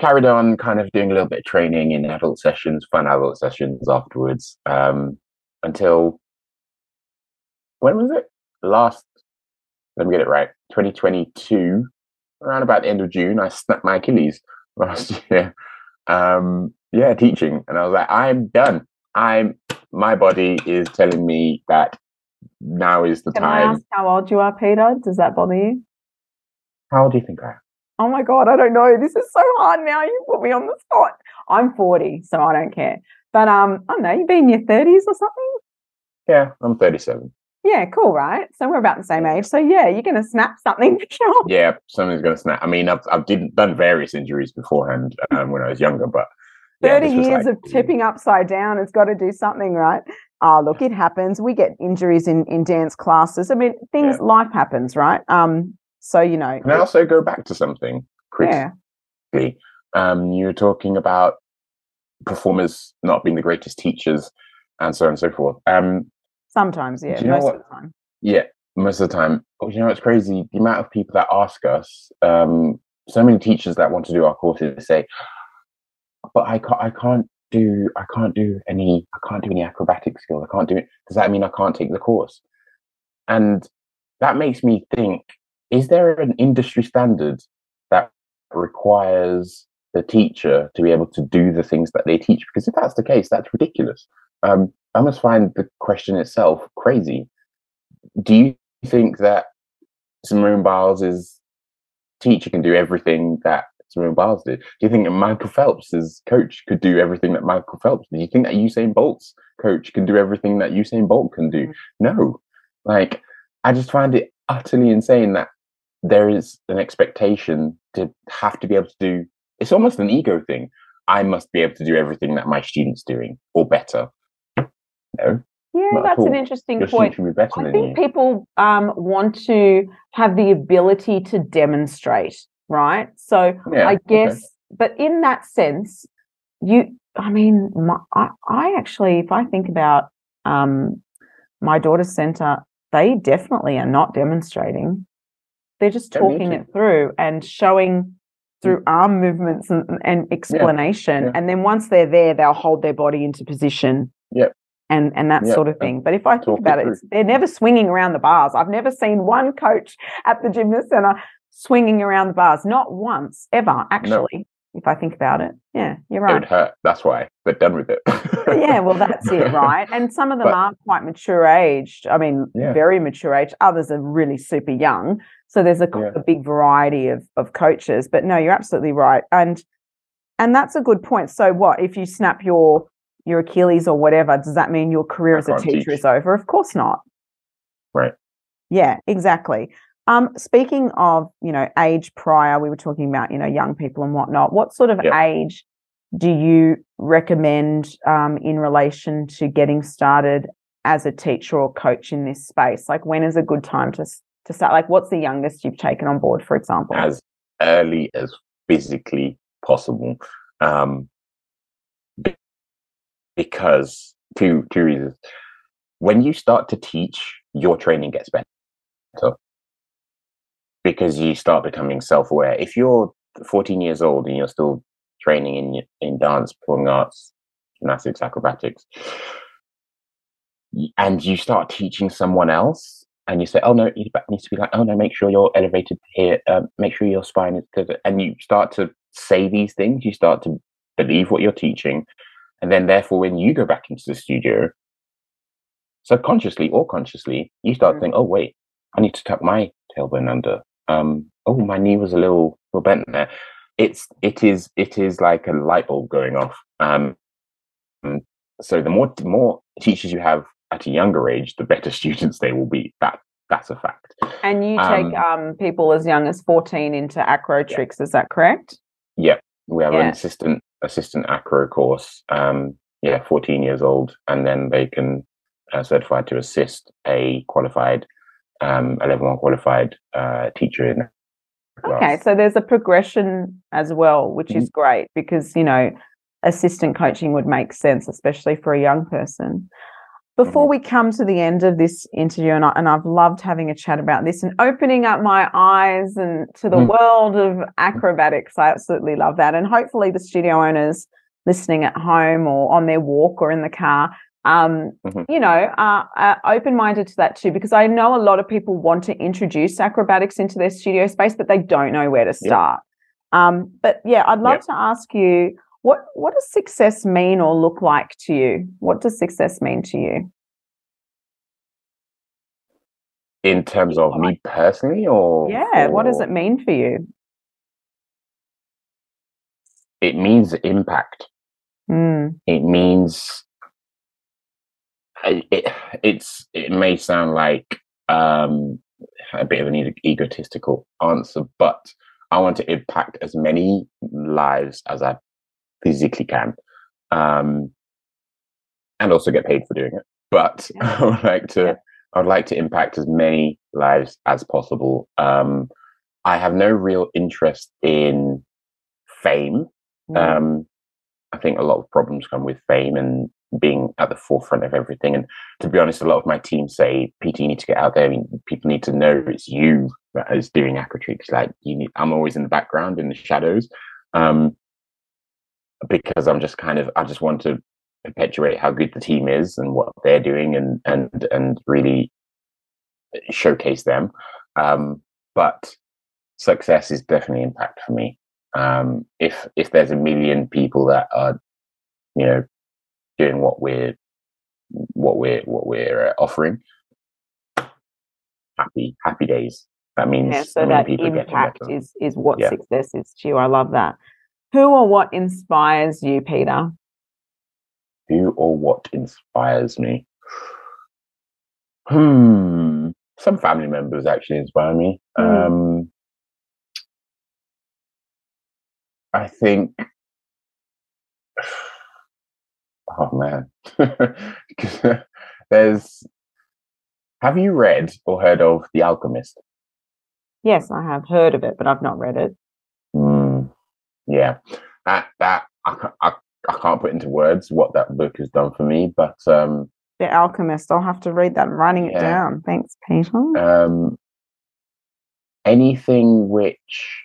carried on kind of doing a little bit of training in adult sessions, fun adult sessions afterwards, um, until when was it? Last, let me get it right, 2022, around about the end of June, I snapped my Achilles [LAUGHS] last year. Um, yeah, teaching, and I was like, I'm done. I'm my body is telling me that now is the Can time. I ask how old you are, Peter? Does that bother you? How old do you think I am? Oh my god, I don't know. This is so hard now. You put me on the spot. I'm 40, so I don't care. But um, I don't know, you've been in your 30s or something? Yeah, I'm 37. Yeah, cool, right? So we're about the same age. So yeah, you're gonna snap something [LAUGHS] for sure. Yeah, something's gonna snap. I mean, I've I've did, done various injuries beforehand um, when I was younger, but 30 yeah, years like, of tipping upside down it's got to do something right? Oh look it happens. We get injuries in in dance classes. I mean things yeah. life happens right? Um so you know. And i also go back to something? Quickly yeah. um you were talking about performers not being the greatest teachers and so on and so forth. Um sometimes yeah most of the time. Yeah most of the time. Oh, you know it's crazy? The amount of people that ask us um so many teachers that want to do our courses say but I can't, I can't do, I can't do any, I can't do any acrobatic skills. I can't do it. Does that mean I can't take the course? And that makes me think: Is there an industry standard that requires the teacher to be able to do the things that they teach? Because if that's the case, that's ridiculous. Um, I must find the question itself crazy. Do you think that Simone Biles' teacher can do everything that Simone Biles did. Do you think Michael Phelps's coach could do everything that Michael Phelps did? Do you think that Usain Bolt's coach can do everything that Usain Bolt can do? Mm. No. Like, I just find it utterly insane that there is an expectation to have to be able to do it's almost an ego thing. I must be able to do everything that my student's doing or better. No. Yeah, that's an interesting Your point. I think you. people um, want to have the ability to demonstrate right? So yeah, I guess, okay. but in that sense, you, I mean, my, I, I actually, if I think about um, my daughter's center, they definitely are not demonstrating. They're just talking it through and showing through mm. arm movements and, and explanation. Yeah. Yeah. And then once they're there, they'll hold their body into position. Yep. And, and that yep. sort of thing. But if I think about it, it they're never swinging around the bars. I've never seen one coach at the gymnast center swinging around the bars. Not once, ever, actually. No if I think about it. Yeah, you're right. It would hurt. That's why they're done with it. yeah, well, that's it, [LAUGHS] right? And some of them but, are quite mature aged. I mean, yeah. very mature age. Others are really super young. So there's a, yeah. a, big variety of of coaches. But no, you're absolutely right. And and that's a good point. So what if you snap your your Achilles or whatever? Does that mean your career as a teacher teach. is over? Of course not. Right. Yeah, exactly. Um, speaking of, you know, age prior, we were talking about, you know, young people and whatnot. What sort of yep. age do you recommend um, in relation to getting started as a teacher or coach in this space? Like, when is a good time to to start? Like, what's the youngest you've taken on board, for example? As early as physically possible, um, because two two reasons. When you start to teach, your training gets better because you start becoming self-aware. If you're 14 years old and you're still training in in dance, performing arts, gymnastics, acrobatics, and you start teaching someone else, and you say, "Oh no, it needs to be like, oh no, make sure you're elevated here, um, make sure your spine is," good. and you start to say these things, you start to believe what you're teaching, and then therefore, when you go back into the studio, subconsciously or consciously, you start mm-hmm. thinking, "Oh wait, I need to tuck my tailbone under um, oh, my knee was a little, little bent there. It's it is it is like a light bulb going off. Um, so the more more teachers you have at a younger age, the better [LAUGHS] students they will be. That that's a fact. And you take um, um people as young as fourteen into acrotrix. Yeah. Is that correct? Yeah, we have yeah. an assistant assistant acro course. Um, yeah, fourteen years old, and then they can uh, certified to assist a qualified um, a level one qualified uh, teacher in. Okay, so there's a progression as well, which mm-hmm. is great because you know assistant coaching would make sense, especially for a young person. Before mm-hmm. we come to the end of this interview, and, I, and I've loved having a chat about this and opening up my eyes and to the mm. world of acrobatics, I absolutely love that. And hopefully, the studio owners listening at home or on their walk or in the car um, mm-hmm. you know, uh, uh, open minded to that too, because I know a lot of people want to introduce acrobatics into their studio space, but they don't know where to start. Um, but yeah, I'd love to ask you what what does success mean or look like to you? What does success mean to you? In terms of me personally, or yeah, what does it mean for you? It means impact. Mm. It means it, it's it may sound like um, a bit of an egotistical answer, but I want to impact as many lives as I physically can, um, and also get paid for doing it. But [LAUGHS] yeah. I would like to yeah. I would like to impact as many lives as possible. Um, I have no real interest in fame. Mm. Um, I think a lot of problems come with fame, and being at the forefront of everything. And to be honest, a lot of my team say, Peter, you need to get out there. I mean, people need to know it's you that is doing acrotrix. Like you need, I'm always in the background in the shadows. Um, because I'm just kind of, I just want to perpetuate how good the team is and what they're doing and, and, and really showcase them. Um, but success is definitely impact for me. Um, if, if there's a million people that are, you know, doing what we're what we're what we're uh, offering. Happy happy days. That means yeah, so that impact is is what yeah. success is to you i love that. Who or what inspires you peter? Who or what inspires me? Hmm. Some family members actually inspire me. Mm. um i think oh man [LAUGHS] there's have you read or heard of the alchemist yes i have heard of it but i've not read it mm, yeah that that I, I, I can't put into words what that book has done for me but um The Alchemist. I'll have to read that. I'm writing yeah. it down. Thanks, Peter. Um, anything which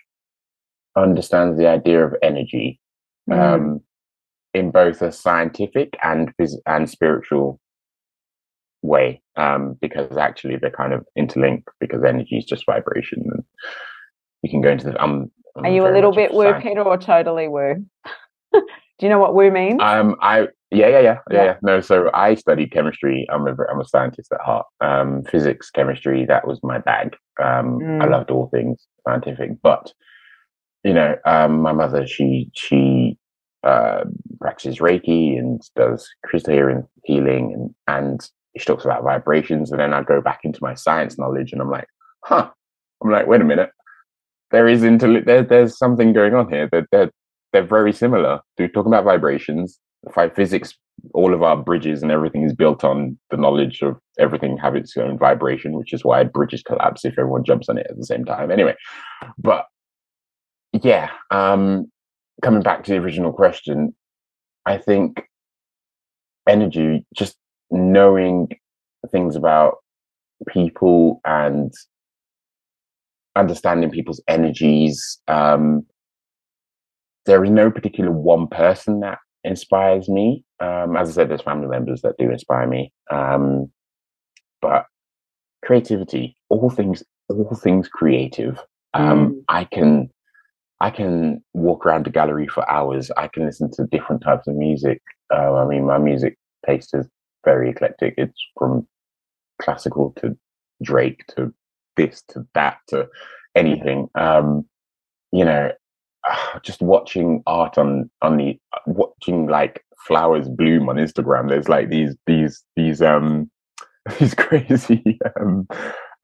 understands the idea of energy mm. um, in both a scientific and phys- and spiritual way, um, because actually they're kind of interlinked. Because energy is just vibration, and you can go into the. Um, Are you a little bit woo, Peter, or totally woo? [LAUGHS] Do you know what woo means? Um, I yeah, yeah, yeah, yeah, yeah. No, so I studied chemistry. I'm a I'm a scientist at heart. Um, physics, chemistry, that was my bag. Um, mm. I loved all things scientific, but you know, um, my mother she she uh, practices Reiki and does crystal healing, and and she talks about vibrations. And then I go back into my science knowledge, and I'm like, huh. I'm like, wait a minute. There is into there, there's something going on here. That they're, they're they're very similar. They're talking about vibrations. Five physics, all of our bridges and everything is built on the knowledge of everything have its own vibration, which is why bridges collapse if everyone jumps on it at the same time. Anyway, but yeah, um, coming back to the original question, I think energy, just knowing things about people and understanding people's energies, um, there is no particular one person that inspires me. Um, as I said, there's family members that do inspire me. Um, but creativity, all things, all things creative. Um, mm. I can, I can walk around the gallery for hours. I can listen to different types of music. Uh, I mean, my music taste is very eclectic. It's from classical to Drake to this to that to anything. Um, you know, [SIGHS] just watching art on on the watching like flowers bloom on Instagram. There's like these these these um [LAUGHS] these crazy [LAUGHS] um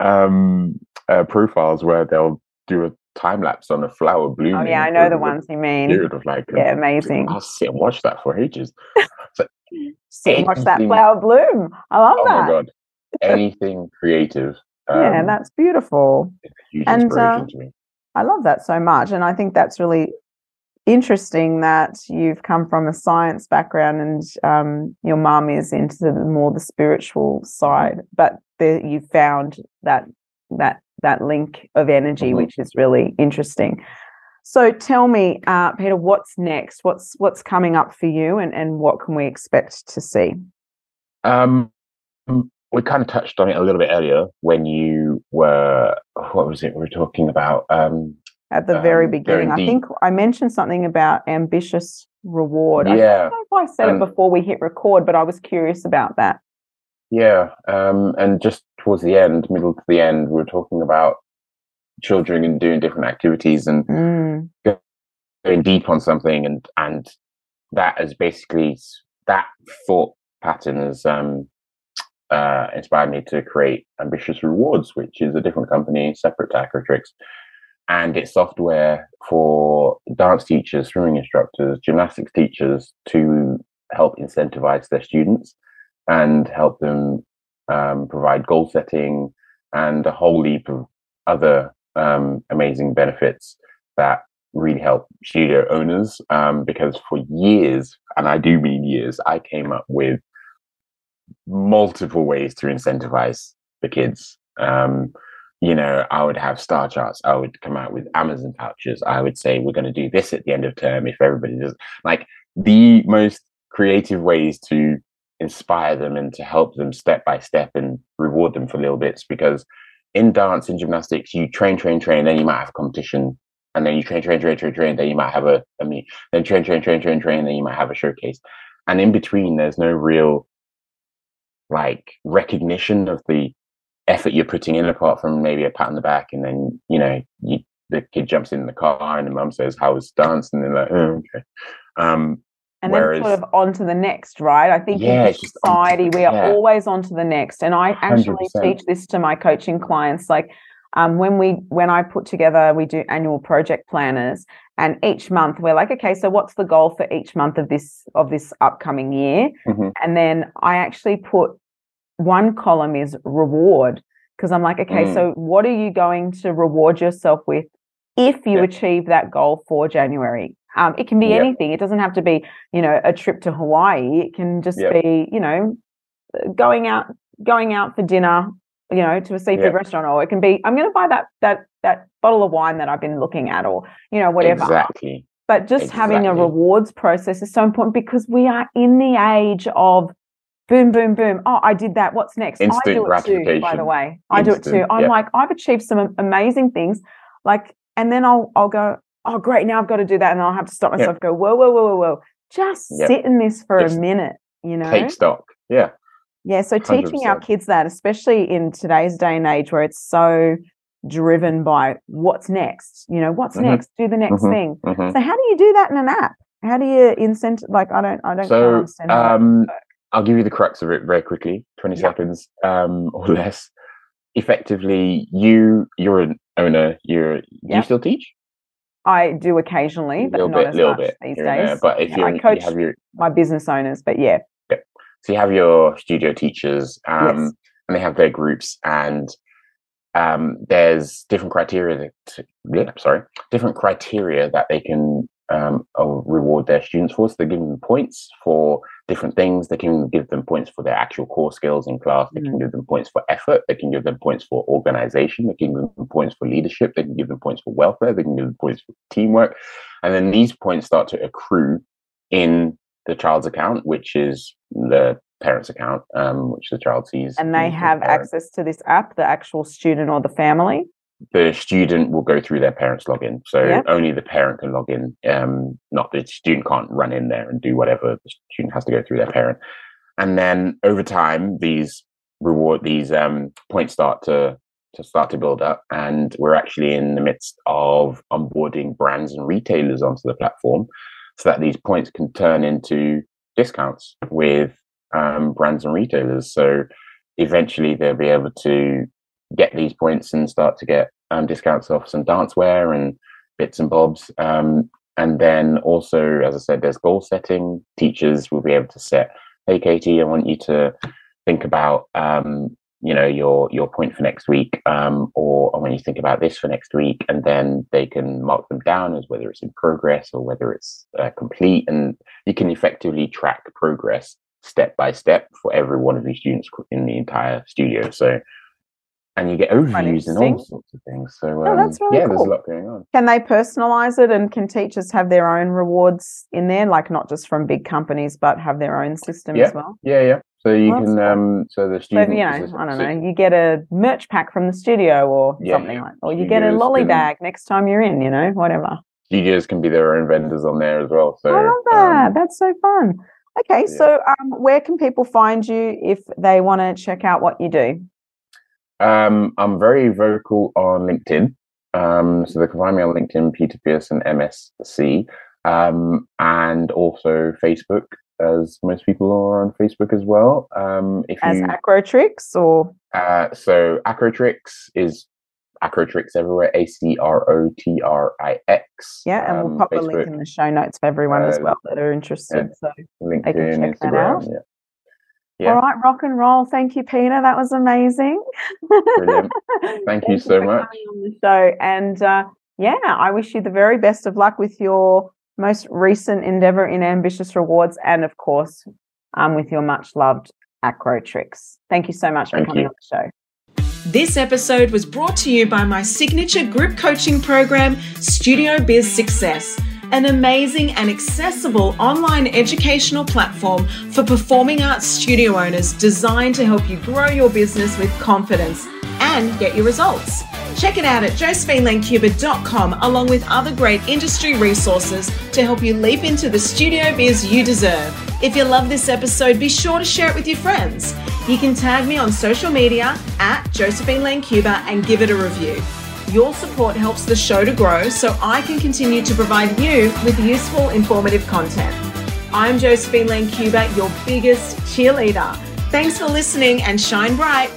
um uh, profiles where they'll do a time lapse on a flower blooming. Oh yeah, I know the ones you mean. Period of like yeah, amazing. I'll sit and watch that for ages. [LAUGHS] So sit and watch that flower bloom. I love oh that. Oh my god, anything creative. Um, yeah, that's beautiful. and uh, I love that so much. And I think that's really interesting that you've come from a science background and um, your mum is into the more the spiritual side, but the, you found that that that link of energy, mm-hmm. which is really interesting. So tell me, uh, Peter, what's next? What's what's coming up for you, and and what can we expect to see? Um, we kind of touched on it a little bit earlier when you were what was it we were talking about um, at the um, very beginning. I think I mentioned something about ambitious reward. Yeah, I don't know if I said um, it before we hit record, but I was curious about that. Yeah, um, and just towards the end, middle to the end, we were talking about children and doing different activities and mm. going deep on something, and and that is basically that thought pattern has um, uh, inspired me to create Ambitious Rewards, which is a different company separate to Acrotrix. And it's software for dance teachers, swimming instructors, gymnastics teachers to help incentivize their students and help them um, provide goal setting and a whole heap of other um, amazing benefits that really help studio owners. Um, because for years, and I do mean years, I came up with multiple ways to incentivize the kids. Um, you know, I would have star charts. I would come out with Amazon vouchers. I would say we're going to do this at the end of term if everybody does. Like the most creative ways to inspire them and to help them step by step and reward them for little bits. Because in dance and gymnastics, you train, train, train, then you might have a competition, and then you train, train, train, train, train, then you might have a, I mean, then train, train, train, train, train, then you might have a showcase. And in between, there's no real like recognition of the effort you're putting in apart from maybe a pat on the back and then you know you, the kid jumps in the car and the mum says how was dance and they're like oh, okay um and whereas, then sort of on to the next right i think yeah, in society we are yeah. always on to the next and i actually 100%. teach this to my coaching clients like um, when we when i put together we do annual project planners and each month we're like okay so what's the goal for each month of this of this upcoming year mm-hmm. and then i actually put one column is reward because i'm like okay mm. so what are you going to reward yourself with if you achieve that goal for january um, it can be yep. anything it doesn't have to be you know a trip to hawaii it can just yep. be you know going out going out for dinner you know to a seafood yeah. restaurant or it can be i'm going to buy that that that bottle of wine that i've been looking at or you know whatever exactly but just exactly. having a rewards process is so important because we are in the age of boom, boom, boom. Oh, I did that. What's next? Instant I do it too, by the way. I Instant, do it too. I'm yeah. like, I've achieved some amazing things. Like, and then I'll I'll go, oh great, now I've got to do that. And I'll have to stop myself, go, whoa, whoa, whoa, whoa, whoa. Just sit in this for Just a minute, you know. Take stock. Yeah. Yeah. So 100%. teaching our kids that, especially in today's day and age where it's so driven by what's next, you know, what's mm-hmm. next? Do the next mm-hmm. thing. Mm-hmm. So how do you do that in an app? How do you incent like I don't I don't so, understand um, I'll give you the crux of it very quickly, 20 yeah. seconds um, or less. Effectively, you you're an owner. You're yeah. you still teach? I do occasionally, but not bit, as much bit these days. But if yeah, you, coach you have your my business owners, but yeah. yeah. So you have your studio teachers, um, yes. and they have their groups, and um, there's different criteria. That, yeah, sorry, different criteria that they can um, reward their students for. So they're giving them points for different things. They can give them points for their actual core skills in class. They mm. can give them points for effort. They can give them points for organization. They can give them points for leadership. They can give them points for welfare. They can give them points for teamwork. And then these points start to accrue in the child's account, which is the parent's account, um, which the child sees. And they have access to this app, the actual student or the family? The student will go through their parents' login. So yeah. only the parent can log in. Um, not the student can't run in there and do whatever. The student has to go through their parent. And then over time, these reward these um, points start to to start to build up. And we're actually in the midst of onboarding brands and retailers onto the platform, so that these points can turn into discounts with um, brands and retailers. So eventually, they'll be able to get these points and start to get um, discounts off some dancewear and bits and bobs. Um, and then also, as I said, there's goal setting. Teachers will be able to set, hey, Katie, I want you to think about, um, you know, your your point for next week, um, or I want you to think about this for next week, and then they can mark them down as whether it's in progress or whether it's uh, complete, and you can effectively track progress step by step for every one of these students in the entire studio. So and you get overviews and all sorts of things. So um, oh, that's really yeah, cool. there's a lot going on. Can they personalize it, and can teachers have their own rewards in there, like not just from big companies, but have their own system yeah. as well? Yeah, yeah. So you well, can, um, so the student, so, you know, I don't know, you get a merch pack from the studio or yeah, something like, or you get a lolly can, bag next time you're in, you know, whatever. Studios can be their own vendors on there as well. So I love that. Um, That's so fun. Okay, yeah. so um, where can people find you if they want to check out what you do? Um, I'm very vocal on LinkedIn. Um, so they can find me on LinkedIn, Peter Pearson MSc, um, and also Facebook, as most people are on Facebook as well. Um, if as you, Acrotrix or uh, so Acrotrix is Acrotrix everywhere. A C R O T R I X. Yeah, and we'll um, pop Facebook, a link in the show notes for everyone uh, as well that are interested. Yeah, so LinkedIn, they can check Instagram, that out. Yeah. Yeah. All right, rock and roll. Thank you, Peter. That was amazing. Brilliant. Thank you [LAUGHS] so much. On the show. And uh, yeah, I wish you the very best of luck with your most recent endeavor in Ambitious Rewards and, of course, um, with your much loved Acrotrix. Thank you so much for coming you. on the show. This episode was brought to you by my signature group coaching program, Studio Biz Success an amazing and accessible online educational platform for performing arts studio owners designed to help you grow your business with confidence and get your results. Check it out at josephinelancuba.com along with other great industry resources to help you leap into the studio biz you deserve. If you love this episode, be sure to share it with your friends. You can tag me on social media at Josephine Lancuba and give it a review. Your support helps the show to grow so I can continue to provide you with useful, informative content. I'm Josephine Lancuba, your biggest cheerleader. Thanks for listening and shine bright.